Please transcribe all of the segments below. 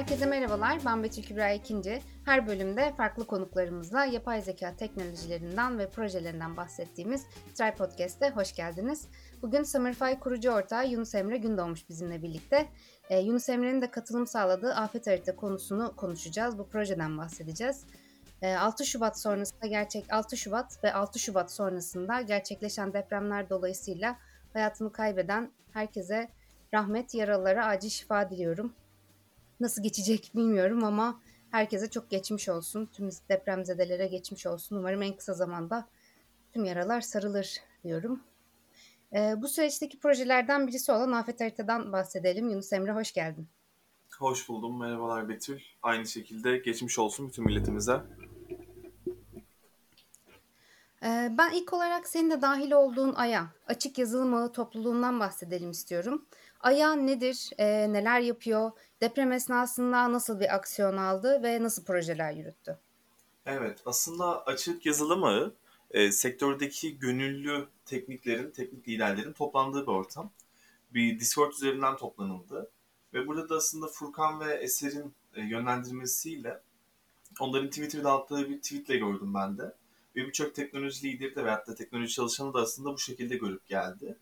Herkese merhabalar, ben Betül Kübra İkinci. Her bölümde farklı konuklarımızla yapay zeka teknolojilerinden ve projelerinden bahsettiğimiz Try Podcast'e hoş geldiniz. Bugün Summerfy kurucu ortağı Yunus Emre Gündoğmuş bizimle birlikte. Ee, Yunus Emre'nin de katılım sağladığı afet harita konusunu konuşacağız. Bu projeden bahsedeceğiz. Ee, 6 Şubat sonrasında gerçek 6 Şubat ve 6 Şubat sonrasında gerçekleşen depremler dolayısıyla hayatını kaybeden herkese rahmet, yaralılara acil şifa diliyorum. Nasıl geçecek bilmiyorum ama herkese çok geçmiş olsun. Tüm depremzedelere geçmiş olsun. Umarım en kısa zamanda tüm yaralar sarılır diyorum. Ee, bu süreçteki projelerden birisi olan Afet Harita'dan bahsedelim. Yunus Emre hoş geldin. Hoş buldum. Merhabalar Betül. Aynı şekilde geçmiş olsun bütün milletimize. Ee, ben ilk olarak senin de dahil olduğun AYA, Açık Yazılım Ağı topluluğundan bahsedelim istiyorum. AYA nedir, e, neler yapıyor, deprem esnasında nasıl bir aksiyon aldı ve nasıl projeler yürüttü? Evet, aslında açık yazılım ağı e, sektördeki gönüllü tekniklerin, teknik liderlerin toplandığı bir ortam. Bir Discord üzerinden toplanıldı. Ve burada da aslında Furkan ve Eser'in e, yönlendirmesiyle onların Twitter'da attığı bir tweetle gördüm ben de. Ve birçok teknoloji lideri de veyahut da teknoloji çalışanı da aslında bu şekilde görüp geldi.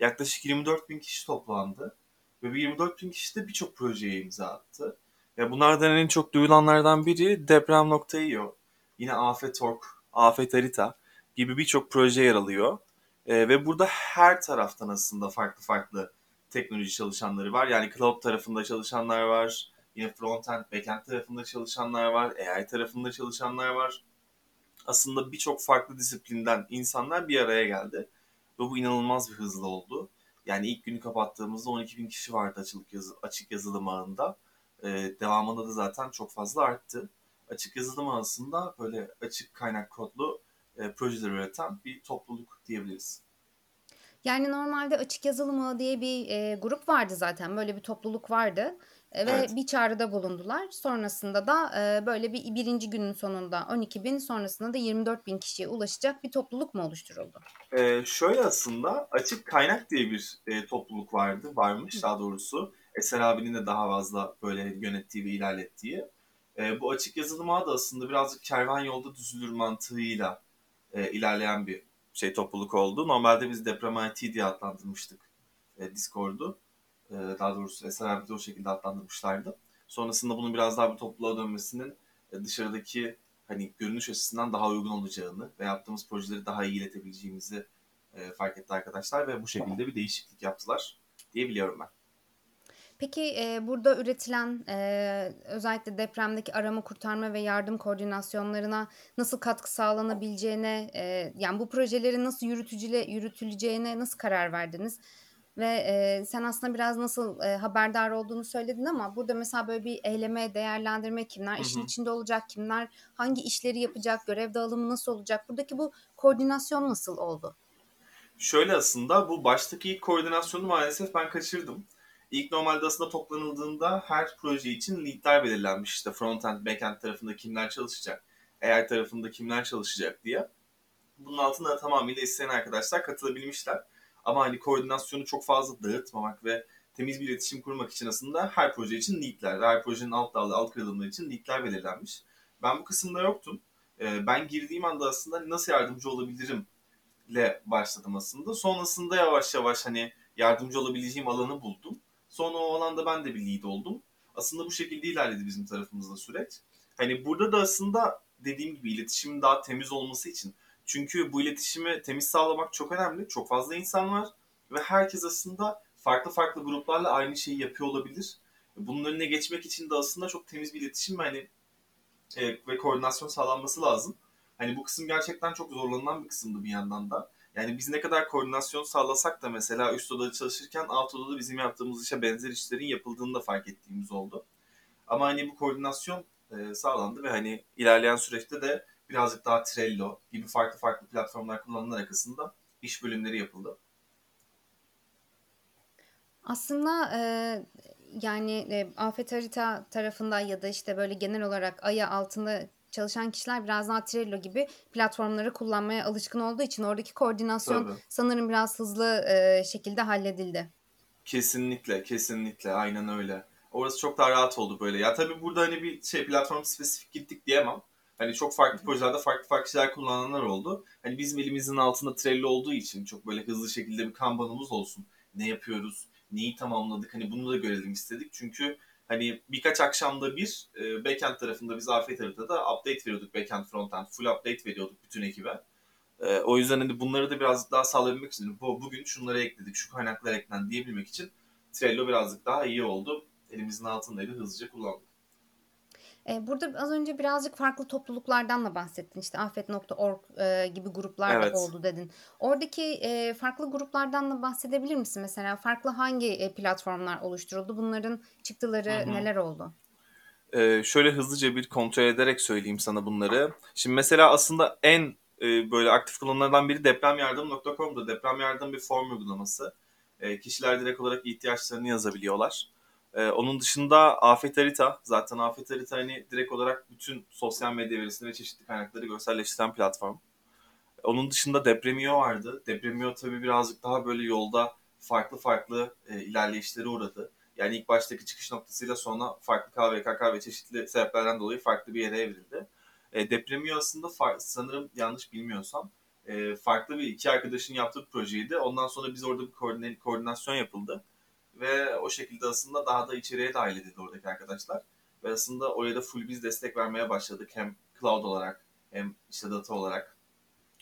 Yaklaşık 24 bin kişi toplandı. Ve bu 24 bin kişi de birçok projeye imza attı. Ya bunlardan en çok duyulanlardan biri Deprem.io. Yine Afet.org, Afet Harita gibi birçok proje yer alıyor. E, ve burada her taraftan aslında farklı farklı teknoloji çalışanları var. Yani cloud tarafında çalışanlar var. Yine frontend, backend tarafında çalışanlar var. AI tarafında çalışanlar var. Aslında birçok farklı disiplinden insanlar bir araya geldi. Ve bu inanılmaz bir hızlı oldu. Yani ilk günü kapattığımızda 12 bin kişi vardı açık, yazı, açık yazılım ağında. Ee, devamında da zaten çok fazla arttı. Açık yazılım ağında böyle açık kaynak kodlu e, projeler üreten bir topluluk diyebiliriz. Yani normalde açık yazılım ağı diye bir e, grup vardı zaten. Böyle bir topluluk vardı. E, ve evet. bir çağrıda bulundular. Sonrasında da e, böyle bir birinci günün sonunda 12 bin sonrasında da 24 bin kişiye ulaşacak bir topluluk mu oluşturuldu? E, şöyle aslında açık kaynak diye bir e, topluluk vardı, varmış daha doğrusu. Eser abinin de daha fazla böyle yönettiği ve ilerlettiği. E, bu açık yazılım ağı da aslında birazcık kervan yolda düzülür mantığıyla e, ilerleyen bir şey topluluk oldu. Normalde biz deprem IT diye adlandırmıştık e, Discord'u. E, daha doğrusu Eser abi de o şekilde adlandırmışlardı. Sonrasında bunun biraz daha bir topluluğa dönmesinin e, dışarıdaki hani görünüş açısından daha uygun olacağını ve yaptığımız projeleri daha iyi iletebileceğimizi e, fark etti arkadaşlar ve bu şekilde bir değişiklik yaptılar diyebiliyorum ben. Peki e, burada üretilen e, özellikle depremdeki arama kurtarma ve yardım koordinasyonlarına nasıl katkı sağlanabileceğine e, yani bu projelerin nasıl yürütücüle yürütüleceğine nasıl karar verdiniz? Ve e, sen aslında biraz nasıl e, haberdar olduğunu söyledin ama burada mesela böyle bir eyleme, değerlendirme kimler Hı işin içinde olacak, kimler hangi işleri yapacak, görev dağılımı nasıl olacak? Buradaki bu koordinasyon nasıl oldu? Şöyle aslında bu baştaki ilk koordinasyonu maalesef ben kaçırdım. İlk normalde aslında toplanıldığında her proje için leadler belirlenmiş. İşte frontend, backend tarafında kimler çalışacak, AI tarafında kimler çalışacak diye. Bunun altına tamamıyla isteyen arkadaşlar katılabilmişler. Ama hani koordinasyonu çok fazla dağıtmamak ve temiz bir iletişim kurmak için aslında her proje için leadler, her projenin alt dalı, alt kırılımları için leadler belirlenmiş. Ben bu kısımda yoktum. Ee, ben girdiğim anda aslında nasıl yardımcı olabilirim ile başladım aslında. Sonrasında yavaş yavaş hani yardımcı olabileceğim alanı buldum. Sonra o alanda ben de bir lead oldum. Aslında bu şekilde ilerledi bizim tarafımızda süreç. Hani burada da aslında dediğim gibi iletişimin daha temiz olması için. Çünkü bu iletişimi temiz sağlamak çok önemli. Çok fazla insan var ve herkes aslında farklı farklı gruplarla aynı şeyi yapıyor olabilir. Bunun önüne geçmek için de aslında çok temiz bir iletişim hani e, ve koordinasyon sağlanması lazım. Hani bu kısım gerçekten çok zorlanılan bir kısımdı bir yandan da. Yani biz ne kadar koordinasyon sağlasak da mesela üst odada çalışırken alt odada bizim yaptığımız işe benzer işlerin yapıldığını da fark ettiğimiz oldu. Ama hani bu koordinasyon e, sağlandı ve hani ilerleyen süreçte de birazcık daha Trello gibi farklı farklı platformlar kullanılarak aslında iş bölümleri yapıldı. Aslında e, yani e, Afet Harita tarafında ya da işte böyle genel olarak aya altında çalışan kişiler biraz daha Trello gibi platformları kullanmaya alışkın olduğu için oradaki koordinasyon Tabii. sanırım biraz hızlı e, şekilde halledildi. Kesinlikle, kesinlikle aynen öyle. Orası çok daha rahat oldu böyle. Ya tabii burada hani bir şey platform spesifik gittik diyemem. Hani çok farklı projelerde farklı farklı şeyler kullananlar oldu. Hani bizim elimizin altında Trello olduğu için çok böyle hızlı şekilde bir kanbanımız olsun. Ne yapıyoruz, neyi tamamladık hani bunu da görelim istedik. Çünkü hani birkaç akşamda bir e, backend tarafında biz afet haritada update veriyorduk backend frontend full update veriyorduk bütün ekibe. E, o yüzden hani bunları da biraz daha sağlayabilmek için bu bugün şunları ekledik, şu kaynaklar eklendi diyebilmek için Trello birazcık daha iyi oldu. Elimizin altındaydı hızlıca kullandık. E, burada az önce birazcık farklı topluluklardan da bahsettin. İşte afet.org gibi gruplar Evet. da oldu dedin. Oradaki farklı gruplardan da bahsedebilir misin? Mesela farklı hangi platformlar oluşturuldu? Bunların çıktıları Hı hı. neler oldu? Ee, şöyle hızlıca bir kontrol ederek söyleyeyim sana bunları. Şimdi mesela aslında en e, böyle aktif kullanımlardan biri depremyardım.com'da. Deprem yardım bir form uygulaması. E, kişiler direkt olarak ihtiyaçlarını yazabiliyorlar. E, onun dışında Afet Harita. Zaten Afet Harita hani direkt olarak bütün sosyal medya verisini ve çeşitli kaynakları görselleştiren platform. Onun dışında Depremio vardı. Depremio tabii birazcık daha böyle yolda farklı farklı e, ilerleyişlere uğradı. Yani ilk baştaki çıkış noktasıyla sonra farklı KVKK ve çeşitli sebeplerden dolayı farklı bir yere evrildi. E, Depremio aslında far- sanırım yanlış bilmiyorsam e, farklı bir iki arkadaşın yaptığı bir projeydi. Ondan sonra biz orada bir koordine- koordinasyon yapıldı. Ve o şekilde aslında daha da içeriye dahil edildi oradaki arkadaşlar. Ve aslında oraya da full biz destek vermeye başladık. Hem cloud olarak hem işte data olarak.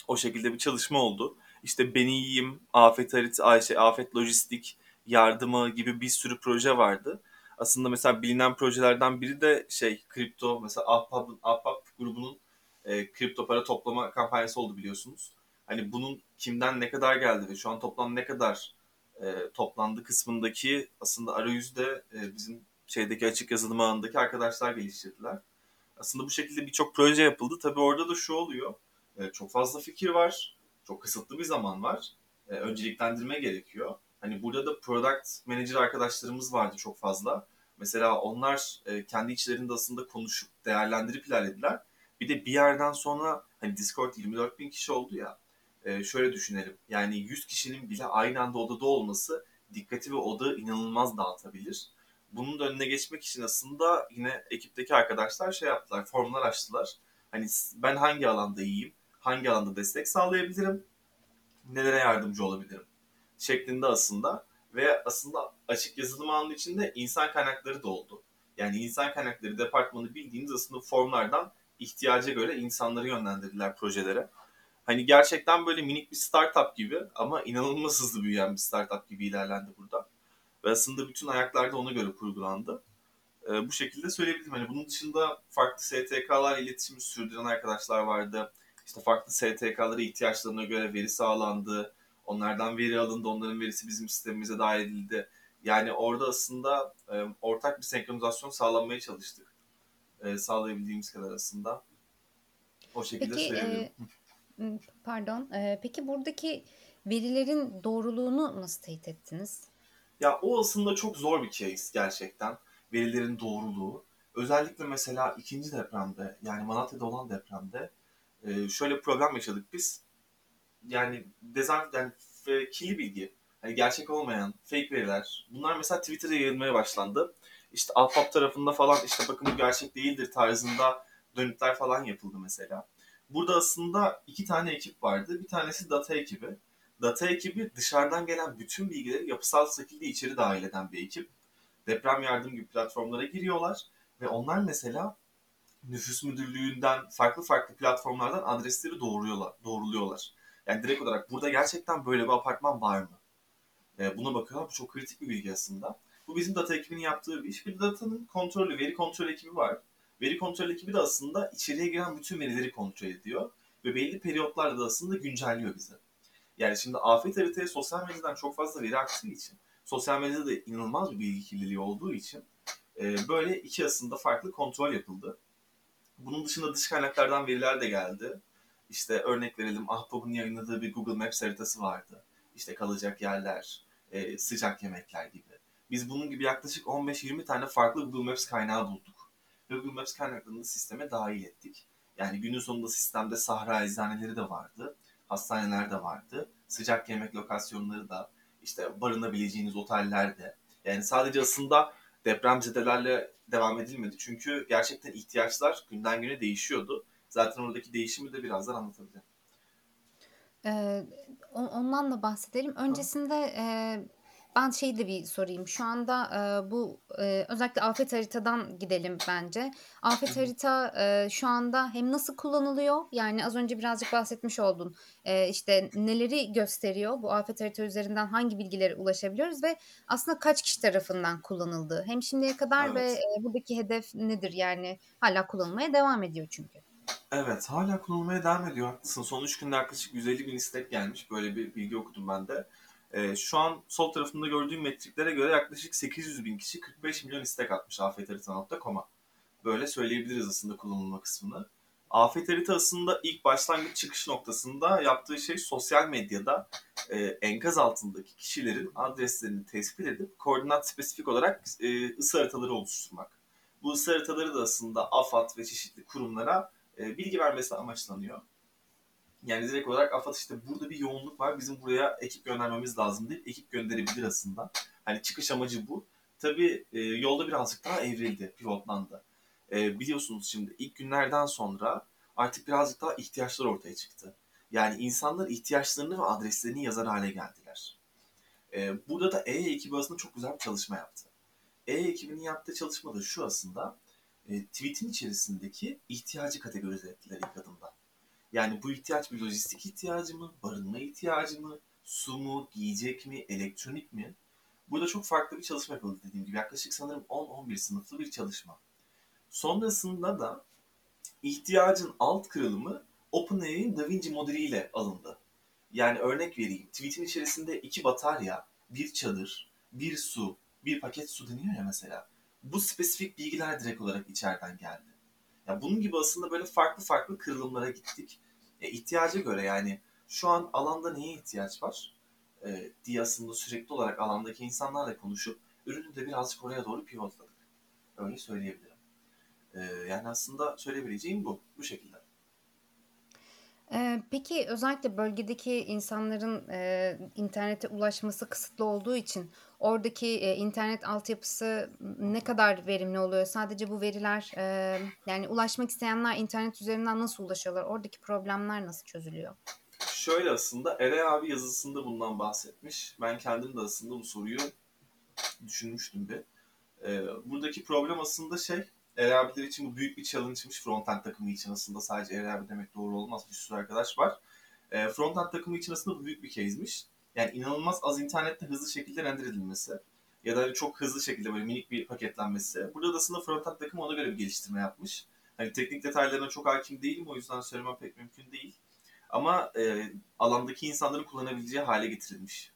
O şekilde bir çalışma oldu. İşte Ben İyiyim, Afet Harita, Ayşe, Afet Lojistik, Yardımı gibi bir sürü proje vardı. Aslında mesela bilinen projelerden biri de şey kripto mesela Ahbap, Ahbap grubunun e, kripto para toplama kampanyası oldu biliyorsunuz. Hani bunun kimden ne kadar geldi ve şu an toplam ne kadar e, toplandı kısmındaki aslında arayüzü de e, bizim şeydeki açık yazılım ağındaki arkadaşlar geliştirdiler. Aslında bu şekilde birçok proje yapıldı. Tabii orada da şu oluyor. E, çok fazla fikir var. Çok kısıtlı bir zaman var. E, önceliklendirme gerekiyor. Hani burada da product manager arkadaşlarımız vardı çok fazla. Mesela onlar e, kendi içlerinde aslında konuşup değerlendirip ilerlediler. Bir de bir yerden sonra hani Discord 24 bin kişi oldu ya. E, şöyle düşünelim. Yani 100 kişinin bile aynı anda odada olması dikkati ve odağı inanılmaz dağıtabilir. Bunun da önüne geçmek için aslında yine ekipteki arkadaşlar şey yaptılar, formlar açtılar. Hani ben hangi alanda iyiyim, hangi alanda destek sağlayabilirim, nelere yardımcı olabilirim şeklinde aslında ve aslında açık yazılım alanının içinde insan kaynakları da oldu. Yani insan kaynakları departmanı bildiğiniz aslında formlardan ihtiyaca göre insanları yönlendirdiler projelere. Hani gerçekten böyle minik bir startup gibi ama inanılmaz hızlı büyüyen bir startup gibi ilerlendi burada. Ve aslında bütün ayaklar da ona göre kurgulandı. Ee, bu şekilde söyleyebilirim. Hani bunun dışında farklı STK'lar iletişimi sürdüren arkadaşlar vardı. İşte farklı STK'lara ihtiyaçlarına göre veri sağlandı. Onlardan veri alındı. Onların verisi bizim sistemimize dahil edildi. Yani orada aslında e, ortak bir senkronizasyon sağlanmaya çalıştık. E, sağlayabildiğimiz kadar aslında. O şekilde Peki söyleyebilirim. e, pardon. E, peki buradaki verilerin doğruluğunu nasıl teyit ettiniz? Ya o aslında çok zor bir case gerçekten. Verilerin doğruluğu. Özellikle mesela ikinci depremde yani Malatya'da olan depremde e, şöyle problem yaşadık biz. Yani dezan yani kirli bilgi, hani gerçek olmayan fake veriler. Bunlar mesela Twitter'da yayılmaya başlandı. İşte Ahbap tarafında falan işte bakın bu gerçek değildir tarzında dönütler falan yapıldı mesela. Burada aslında iki tane ekip vardı. Bir tanesi data ekibi. Data ekibi dışarıdan gelen bütün bilgileri yapısal şekilde içeri dahil eden bir ekip. Deprem yardım gibi platformlara giriyorlar ve onlar mesela nüfus müdürlüğünden farklı farklı platformlardan adresleri doğruyorlar, doğruluyorlar. Yani direkt olarak burada gerçekten böyle bir apartman var mı? E, buna bakıyorlar. Bu çok kritik bir bilgi aslında. Bu bizim data ekibinin yaptığı bir iş. Bir datanın kontrolü, veri kontrol ekibi var. Veri kontrol ekibi de aslında içeriye giren bütün verileri kontrol ediyor. Ve belli periyotlarda da aslında güncelliyor bize. Yani şimdi afet haritaya sosyal medyadan çok fazla veri aktığı için, sosyal medyada da inanılmaz bir bilgi kirliliği olduğu için e, böyle iki aslında farklı kontrol yapıldı. Bunun dışında dış kaynaklardan veriler de geldi. İşte örnek verelim Ahbap'ın yayınladığı bir Google Maps haritası vardı. İşte kalacak yerler, e, sıcak yemekler gibi. Biz bunun gibi yaklaşık 15-20 tane farklı Google Maps kaynağı bulduk. Google Maps kaynaklarını sisteme dahil ettik. Yani günün sonunda sistemde sahra eczaneleri de vardı. Hastaneler de vardı. Sıcak yemek lokasyonları da, işte barınabileceğiniz oteller de. Yani sadece aslında depremzedelerle devam edilmedi. Çünkü gerçekten ihtiyaçlar günden güne değişiyordu. Zaten oradaki değişimi de birazdan anlatabilirim. Ee, ondan da bahsedelim. Öncesinde e, ben şeyi de bir sorayım. Şu anda e, bu e, özellikle afet haritadan gidelim bence. Afet harita e, şu anda hem nasıl kullanılıyor? Yani az önce birazcık bahsetmiş oldun. E, işte neleri gösteriyor? Bu afet harita üzerinden hangi bilgilere ulaşabiliyoruz ve aslında kaç kişi tarafından kullanıldığı? Hem şimdiye kadar evet. ve e, buradaki hedef nedir? Yani hala kullanılmaya devam ediyor çünkü. Evet hala kullanılmaya devam ediyor. Haklısın. Son 3 günde yaklaşık 150 bin istek gelmiş. Böyle bir bilgi okudum ben de. E, şu an sol tarafında gördüğüm metriklere göre yaklaşık 800 bin kişi 45 milyon istek atmış afetharita.com'a. Böyle söyleyebiliriz aslında kullanılma kısmını. Afet harita aslında ilk başlangıç çıkış noktasında yaptığı şey sosyal medyada e, enkaz altındaki kişilerin adreslerini tespit edip koordinat spesifik olarak e, ısı haritaları oluşturmak. Bu ısı haritaları da aslında AFAD ve çeşitli kurumlara e, bilgi vermesi amaçlanıyor. Yani direkt olarak AFAD işte burada bir yoğunluk var. Bizim buraya ekip göndermemiz lazım deyip ekip gönderebilir aslında. Hani çıkış amacı bu. Tabii e, yolda birazcık daha evrildi, pivotlandı. E, biliyorsunuz şimdi ilk günlerden sonra artık birazcık daha ihtiyaçlar ortaya çıktı. Yani insanlar ihtiyaçlarını ve adreslerini yazar hale geldiler. E, burada da E ekibi aslında çok güzel bir çalışma yaptı. E ekibinin yaptığı çalışma da şu aslında. E, tweet'in içerisindeki ihtiyacı kategorize ettiler ilk adımda. Yani bu ihtiyaç bir lojistik ihtiyacı mı, barınma ihtiyacı mı, su mu, giyecek mi, elektronik mi? Burada çok farklı bir çalışma yapıldı dediğim gibi. Yaklaşık sanırım 10-11 sınıflı bir çalışma. Sonrasında da ihtiyacın alt kırılımı OpenAI'nin DaVinci modeliyle alındı. Yani örnek vereyim. Tweet'in içerisinde iki batarya, bir çadır, bir su, bir paket su deniyor ya mesela. Bu spesifik bilgiler direkt olarak içeriden geldi. Yani bunun gibi aslında böyle farklı farklı kırılımlara gittik. E, ihtiyaca göre yani şu an alanda neye ihtiyaç var e, diye aslında sürekli olarak alandaki insanlarla konuşup ürünü de birazcık oraya doğru pivotladık. Öyle söyleyebilirim. E, yani aslında söyleyebileceğim bu. Bu şekilde. Peki özellikle bölgedeki insanların e, internete ulaşması kısıtlı olduğu için oradaki e, internet altyapısı ne kadar verimli oluyor? Sadece bu veriler e, yani ulaşmak isteyenler internet üzerinden nasıl ulaşıyorlar? Oradaki problemler nasıl çözülüyor? Şöyle aslında Ere abi yazısında bundan bahsetmiş. Ben kendim de aslında bu soruyu düşünmüştüm bir. E, buradaki problem aslında şey Ere abiler için bu büyük bir challenge'mış frontend takımı için aslında sadece Ere abi demek doğru olmaz. Bir sürü arkadaş var. E, frontend takımı için aslında bu büyük bir case'miş yani inanılmaz az internette hızlı şekilde render edilmesi ya da çok hızlı şekilde böyle minik bir paketlenmesi. Burada da aslında frontend takım ona göre bir geliştirme yapmış. Hani teknik detaylarına çok hakim değilim o yüzden söylemem pek mümkün değil. Ama e, alandaki insanların kullanabileceği hale getirilmiş.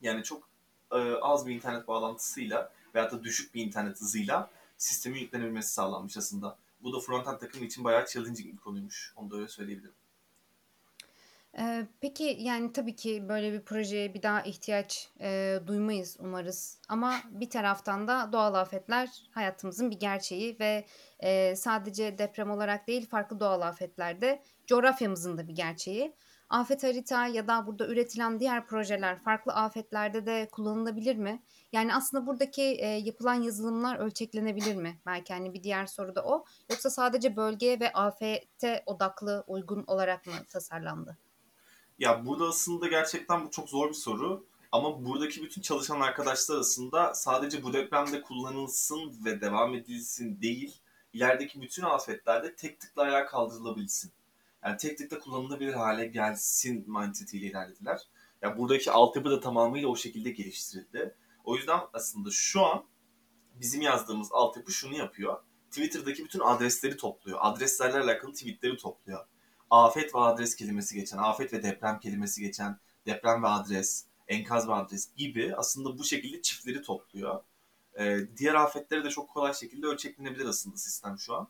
Yani çok e, az bir internet bağlantısıyla veyahut da düşük bir internet hızıyla sistemin yüklenebilmesi sağlanmış aslında. Bu da frontend takımı için bayağı challenging bir konuymuş. Onu da öyle söyleyebilirim peki, yani, tabii ki böyle bir projeye bir daha ihtiyaç, eee, duymayız umarız ama bir taraftan da doğal afetler hayatımızın bir gerçeği ve, eee, sadece deprem olarak değil, farklı doğal afetler de coğrafyamızın da bir gerçeği. Afet harita ya da burada üretilen diğer projeler farklı afetlerde de kullanılabilir mi? Yani, aslında buradaki, eee, yapılan yazılımlar ölçeklenebilir mi? Belki, hani, bir diğer soru da o. Yoksa sadece bölgeye ve afete odaklı, uygun olarak mı tasarlandı? Ya burada aslında gerçekten bu çok zor bir soru. Ama buradaki bütün çalışan arkadaşlar arasında sadece bu depremde kullanılsın ve devam edilsin değil, ilerideki bütün afetlerde tek tıkla ayağa kaldırılabilsin. Yani tek tıkla kullanılabilir hale gelsin mantığıyla ilerlediler. Yani buradaki altyapı da tamamıyla o şekilde geliştirildi. O yüzden aslında şu an bizim yazdığımız altyapı şunu yapıyor. Twitter'daki bütün adresleri topluyor. Adreslerle alakalı tweetleri topluyor afet ve adres kelimesi geçen, afet ve deprem kelimesi geçen, deprem ve adres, enkaz ve adres gibi aslında bu şekilde çiftleri topluyor. Ee, diğer afetleri de çok kolay şekilde ölçeklenebilir aslında sistem şu an.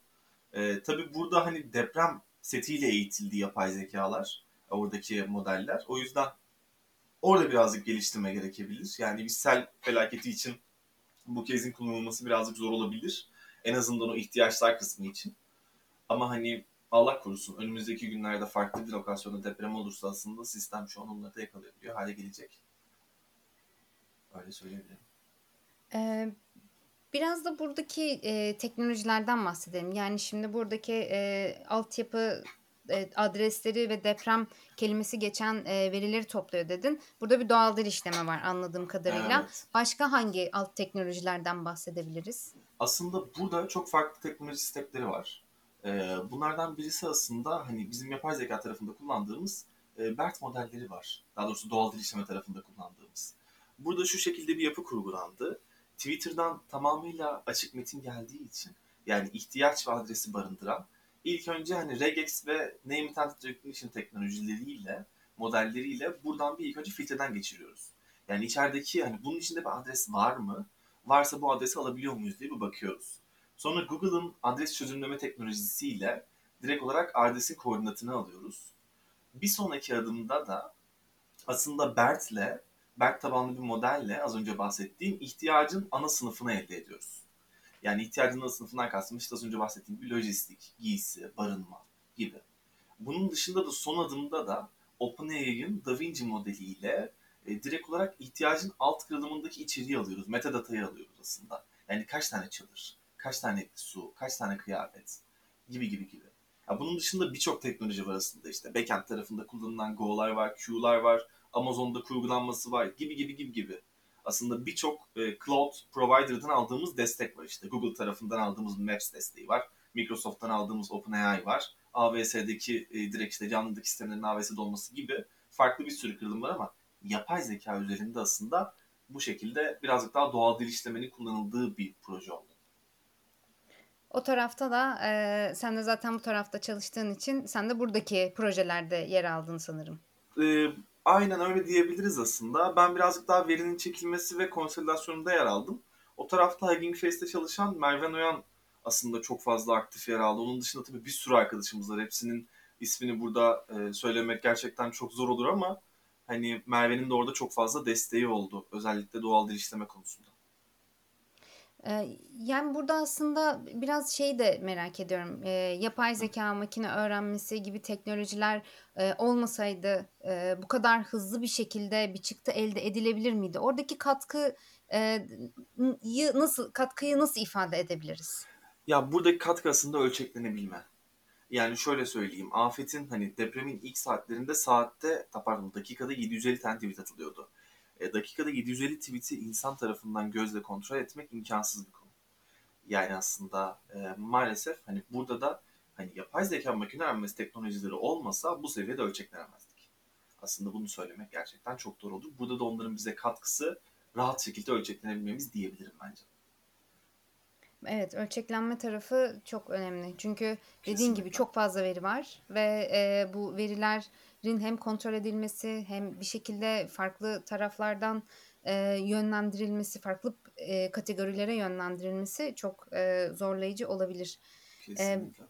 Ee, tabii burada hani deprem setiyle eğitildi yapay zekalar, oradaki modeller. O yüzden orada birazcık geliştirme gerekebilir. Yani bir sel felaketi için bu kezin kullanılması birazcık zor olabilir. En azından o ihtiyaçlar kısmı için. Ama hani Allah korusun önümüzdeki günlerde farklı bir lokasyonda deprem olursa aslında sistem şu an onları da yakalayabiliyor hale gelecek. Öyle söyleyebilirim. Ee, Biraz da buradaki, eee, teknolojilerden bahsedelim. Yani, şimdi buradaki, eee, altyapı, eee, adresleri ve deprem kelimesi geçen, eee, verileri topluyor dedin. Burada bir doğal dil işleme var anladığım kadarıyla. Evet. Başka hangi alt teknolojilerden bahsedebiliriz? Aslında burada çok farklı teknoloji stekleri var. Eee, bunlardan birisi aslında hani bizim yapay zeka tarafında kullandığımız e, BERT modelleri var. Daha doğrusu doğal dil işleme tarafında kullandığımız. Burada şu şekilde bir yapı kurgulandı. Twitter'dan tamamıyla açık metin geldiği için yani ihtiyaç ve adresi barındıran ilk önce hani regex ve name intent recognition teknolojileriyle modelleriyle buradan bir ilk önce filtreden geçiriyoruz. Yani içerideki hani bunun içinde bir adres var mı? Varsa bu adresi alabiliyor muyuz diye bir bakıyoruz. Sonra Google'ın adres çözümleme teknolojisiyle direkt olarak adresin koordinatını alıyoruz. Bir sonraki adımda da aslında BERT'le, BERT tabanlı bir modelle az önce bahsettiğim ihtiyacın ana sınıfını elde ediyoruz. Yani ihtiyacın ana sınıfından kastım işte az önce bahsettiğim gibi lojistik, giysi, barınma gibi. Bunun dışında da son adımda da OpenAI'ın DaVinci modeliyle e, direkt olarak ihtiyacın alt kırılımındaki içeriği alıyoruz. Metadatayı alıyoruz aslında. Yani kaç tane çadır, kaç tane su, kaç tane kıyafet gibi gibi gibi. Ya bunun dışında birçok teknoloji var aslında işte. Backend tarafında kullanılan Go'lar var, Q'lar var, Amazon'da kurgulanması var gibi gibi gibi gibi. Aslında birçok e, cloud provider'dan aldığımız destek var işte. Google tarafından aldığımız Maps desteği var. Microsoft'tan aldığımız OpenAI var. AWS'deki e, direkt işte canlıdaki sistemlerin AWS'de olması gibi farklı bir sürü kırılım var ama yapay zeka üzerinde aslında bu şekilde birazcık daha doğal dil işlemenin kullanıldığı bir proje oldu. O tarafta da, eee, sen de zaten bu tarafta çalıştığın için sen de buradaki projelerde yer aldın sanırım. Ee, aynen öyle diyebiliriz aslında. Ben birazcık daha verinin çekilmesi ve konsolidasyonunda yer aldım. O tarafta Hugging Face'te çalışan Merve Noyan aslında çok fazla aktif yer aldı. Onun dışında tabii bir sürü arkadaşımız var. Hepsinin ismini burada e, söylemek gerçekten çok zor olur ama hani Merve'nin de orada çok fazla desteği oldu. Özellikle doğal dil konusunda. Yani, burada aslında biraz şeyi de merak ediyorum. Eee, yapay zeka, makine öğrenmesi gibi teknolojiler, eee, olmasaydı, eee, bu kadar hızlı bir şekilde bir çıktı elde edilebilir miydi? Oradaki katkı yı nasıl katkıyı nasıl ifade edebiliriz? Ya buradaki katkı aslında ölçeklenebilme. Yani şöyle söyleyeyim. Afetin hani depremin ilk saatlerinde saatte pardon dakikada 750 tane tweet atılıyordu. E, dakikada 750 tweet'i insan tarafından gözle kontrol etmek imkansız bir konu. Yani aslında e, maalesef hani burada da hani yapay zeka makine öğrenmesi teknolojileri olmasa bu seviyede ölçeklenemezdik. Aslında bunu söylemek gerçekten çok doğru olur. Burada da onların bize katkısı rahat şekilde ölçeklenebilmemiz diyebilirim bence. Evet, ölçeklenme tarafı çok önemli. Çünkü dediğin gibi Kesinlikle. çok fazla veri var ve, eee, bu verilerin hem kontrol edilmesi hem bir şekilde farklı taraflardan, eee, yönlendirilmesi, farklı eee, kategorilere yönlendirilmesi çok, eee, zorlayıcı olabilir. Kesinlikle.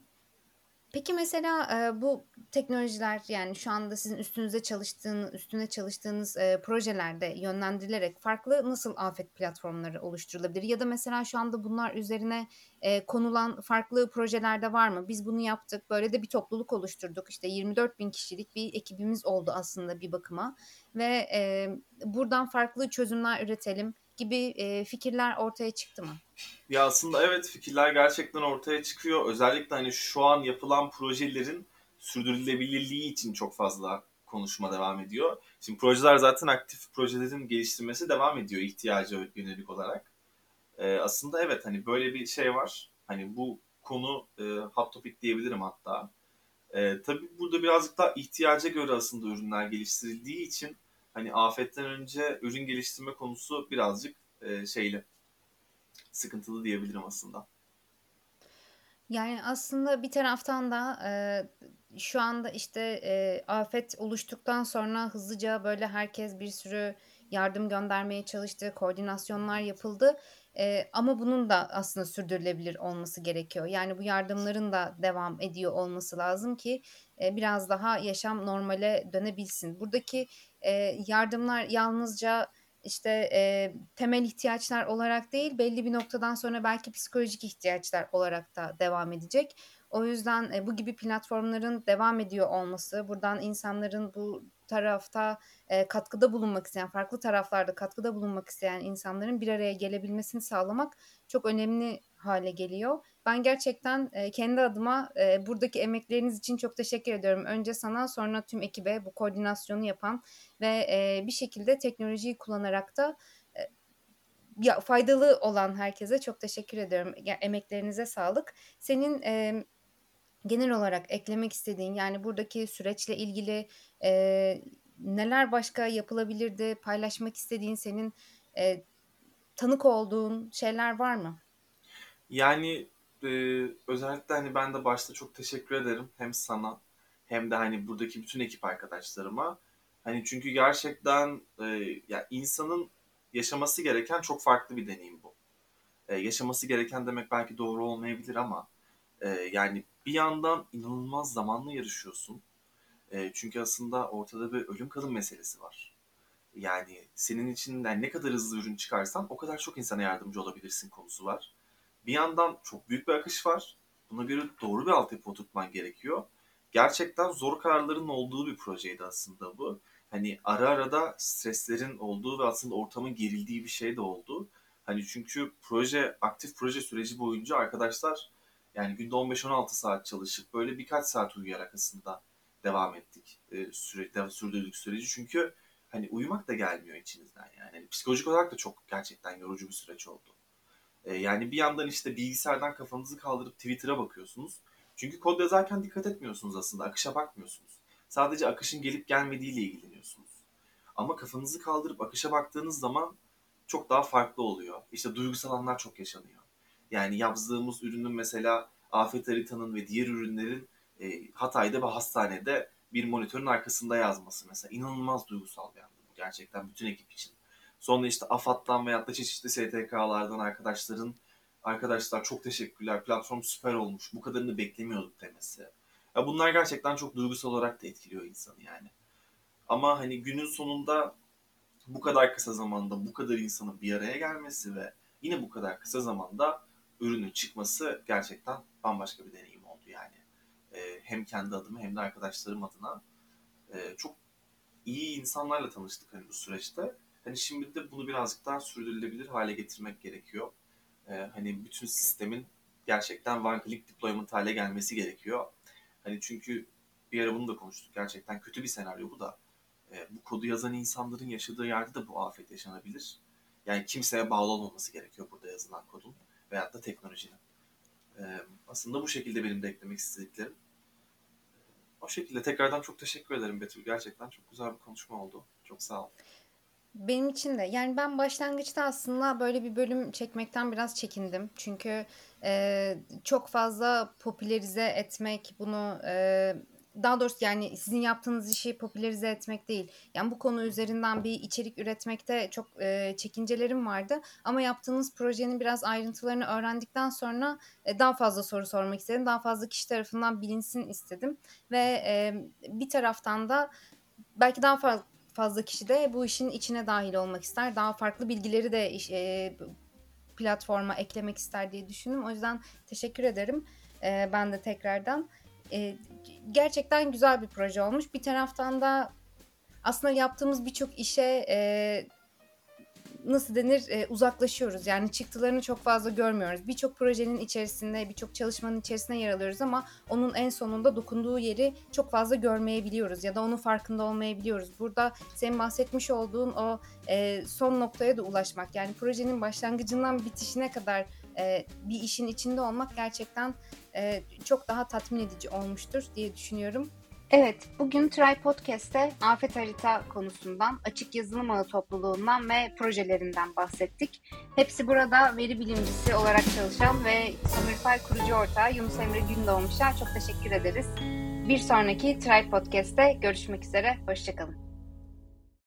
Peki mesela, eee, bu teknolojiler, yani, şu anda sizin üstünüzde çalıştığını üstüne çalıştığınız, eee, projelerde yönlendirilerek farklı nasıl afet platformları oluşturulabilir? Ya da mesela şu anda bunlar üzerine, eee, konulan farklı projeler de var mı? Biz bunu yaptık, böyle de bir topluluk oluşturduk, işte 24.000 kişilik bir ekibimiz oldu aslında bir bakıma ve, eee, buradan farklı çözümler üretelim gibi, eee, fikirler ortaya çıktı mı? Ya aslında evet fikirler gerçekten ortaya çıkıyor. Özellikle hani şu an yapılan projelerin sürdürülebilirliği için çok fazla konuşma devam ediyor. Şimdi projeler zaten aktif projelerin geliştirmesi devam ediyor ihtiyaca yönelik olarak. Ee, aslında evet hani böyle bir şey var. Hani bu konu e, hot topic diyebilirim hatta. Ee, tabii burada birazcık daha ihtiyaca göre aslında ürünler geliştirildiği için hani afetten önce ürün geliştirme konusu birazcık e, şeyli sıkıntılı diyebilirim aslında. Yani, aslında bir taraftan da, eee, şu anda, işte, eee, afet oluştuktan sonra hızlıca, böyle, herkes bir sürü yardım göndermeye çalıştı, koordinasyonlar yapıldı, eee, ama bunun da aslında sürdürülebilir olması gerekiyor. Yani, bu yardımların da devam ediyor olması lazım ki, eee, biraz daha yaşam normale dönebilsin. Buradaki, eee, yardımlar yalnızca, işte, eee, temel ihtiyaçlar olarak değil, belli bir noktadan sonra belki psikolojik ihtiyaçlar olarak da devam edecek. O yüzden, eee, bu gibi platformların devam ediyor olması, buradan insanların bu tarafta e, katkıda bulunmak isteyen, farklı taraflarda katkıda bulunmak isteyen insanların bir araya gelebilmesini sağlamak çok önemli hale geliyor. Ben gerçekten kendi adıma buradaki emekleriniz için çok teşekkür ediyorum. Önce sana sonra tüm ekibe bu koordinasyonu yapan ve bir şekilde teknolojiyi kullanarak da ya faydalı olan herkese çok teşekkür ediyorum. Ya, emeklerinize sağlık. Senin e, genel olarak eklemek istediğin yani buradaki süreçle ilgili e, neler başka yapılabilirdi? Paylaşmak istediğin senin e, tanık olduğun şeyler var mı? Yani e, özellikle hani ben de başta çok teşekkür ederim hem sana hem de hani buradaki bütün ekip arkadaşlarıma. Hani çünkü gerçekten e, ya insanın yaşaması gereken çok farklı bir deneyim bu. E, yaşaması gereken demek belki doğru olmayabilir ama e, yani bir yandan inanılmaz zamanla yarışıyorsun. E, çünkü aslında ortada bir ölüm kalım meselesi var. Yani senin için yani ne kadar hızlı ürün çıkarsan o kadar çok insana yardımcı olabilirsin konusu var. Bir yandan çok büyük bir akış var. Buna göre doğru bir altyapı oturtman gerekiyor. Gerçekten zor kararların olduğu bir projeydi aslında bu. Hani ara ara da streslerin olduğu ve aslında ortamın gerildiği bir şey de oldu. Hani çünkü proje, aktif proje süreci boyunca arkadaşlar yani günde 15-16 saat çalışıp böyle birkaç saat uyuyarak aslında devam ettik. E, süre, sürdürdük süreci. Çünkü hani uyumak da gelmiyor içinizden yani. yani. Psikolojik olarak da çok gerçekten yorucu bir süreç oldu. E, yani bir yandan işte bilgisayardan kafanızı kaldırıp Twitter'a bakıyorsunuz. Çünkü kod yazarken dikkat etmiyorsunuz aslında. Akışa bakmıyorsunuz. Sadece akışın gelip gelmediğiyle ilgileniyorsunuz. Ama kafanızı kaldırıp akışa baktığınız zaman çok daha farklı oluyor. İşte duygusal anlar çok yaşanıyor. Yani yazdığımız ürünün mesela afet haritanın ve diğer ürünlerin e, Hatay'da ve hastanede bir monitörün arkasında yazması mesela inanılmaz duygusal bir andı bu gerçekten bütün ekip için. Sonra işte AFAD'dan veyahut da çeşitli STK'lardan arkadaşların arkadaşlar çok teşekkürler platform süper olmuş bu kadarını beklemiyorduk demesi. Ya bunlar gerçekten çok duygusal olarak da etkiliyor insanı yani. Ama hani günün sonunda bu kadar kısa zamanda bu kadar insanın bir araya gelmesi ve yine bu kadar kısa zamanda ürünün çıkması gerçekten bambaşka bir deneyim oldu yani. Ee, hem kendi adıma hem de arkadaşlarım adına e, çok iyi insanlarla tanıştık hani bu süreçte. Hani şimdi de bunu birazcık daha sürdürülebilir hale getirmek gerekiyor. Ee, hani bütün sistemin gerçekten one click deployment hale gelmesi gerekiyor. Hani çünkü bir ara bunu da konuştuk. Gerçekten kötü bir senaryo bu da. Ee, bu kodu yazan insanların yaşadığı yerde de bu afet yaşanabilir. Yani kimseye bağlı olmaması gerekiyor burada yazılan kodun veyahut da teknolojinin. Ee, aslında bu şekilde benim de eklemek istediklerim. O şekilde tekrardan çok teşekkür ederim Betül. Gerçekten çok güzel bir konuşma oldu. Çok sağ ol. Benim için de. Yani ben başlangıçta aslında böyle bir bölüm çekmekten biraz çekindim. Çünkü e, çok fazla popülerize etmek, bunu e, daha doğrusu yani sizin yaptığınız işi popülerize etmek değil. Yani bu konu üzerinden bir içerik üretmekte çok e, çekincelerim vardı. Ama yaptığınız projenin biraz ayrıntılarını öğrendikten sonra e, daha fazla soru sormak istedim. Daha fazla kişi tarafından bilinsin istedim. Ve e, bir taraftan da belki daha fazla fazla kişi de bu işin içine dahil olmak ister. Daha farklı bilgileri de e, platforma eklemek ister diye düşündüm. O yüzden teşekkür ederim. E, ben de tekrardan. E, gerçekten güzel bir proje olmuş. Bir taraftan da aslında yaptığımız birçok işe e, nasıl denir e, uzaklaşıyoruz. Yani çıktılarını çok fazla görmüyoruz. Birçok projenin içerisinde, birçok çalışmanın içerisinde yer alıyoruz ama onun en sonunda dokunduğu yeri çok fazla görmeyebiliyoruz ya da onun farkında olmayabiliyoruz. Burada senin bahsetmiş olduğun o e, son noktaya da ulaşmak yani projenin başlangıcından bitişine kadar e, bir işin içinde olmak gerçekten e, çok daha tatmin edici olmuştur diye düşünüyorum. Evet, bugün Try Podcast'te afet harita konusundan, açık yazılım ağı topluluğundan ve projelerinden bahsettik. Hepsi burada veri bilimcisi olarak çalışan ve Summerfy kurucu ortağı Yunus Emre Gündoğmuş'a çok teşekkür ederiz. Bir sonraki Try Podcast'te görüşmek üzere, hoşçakalın.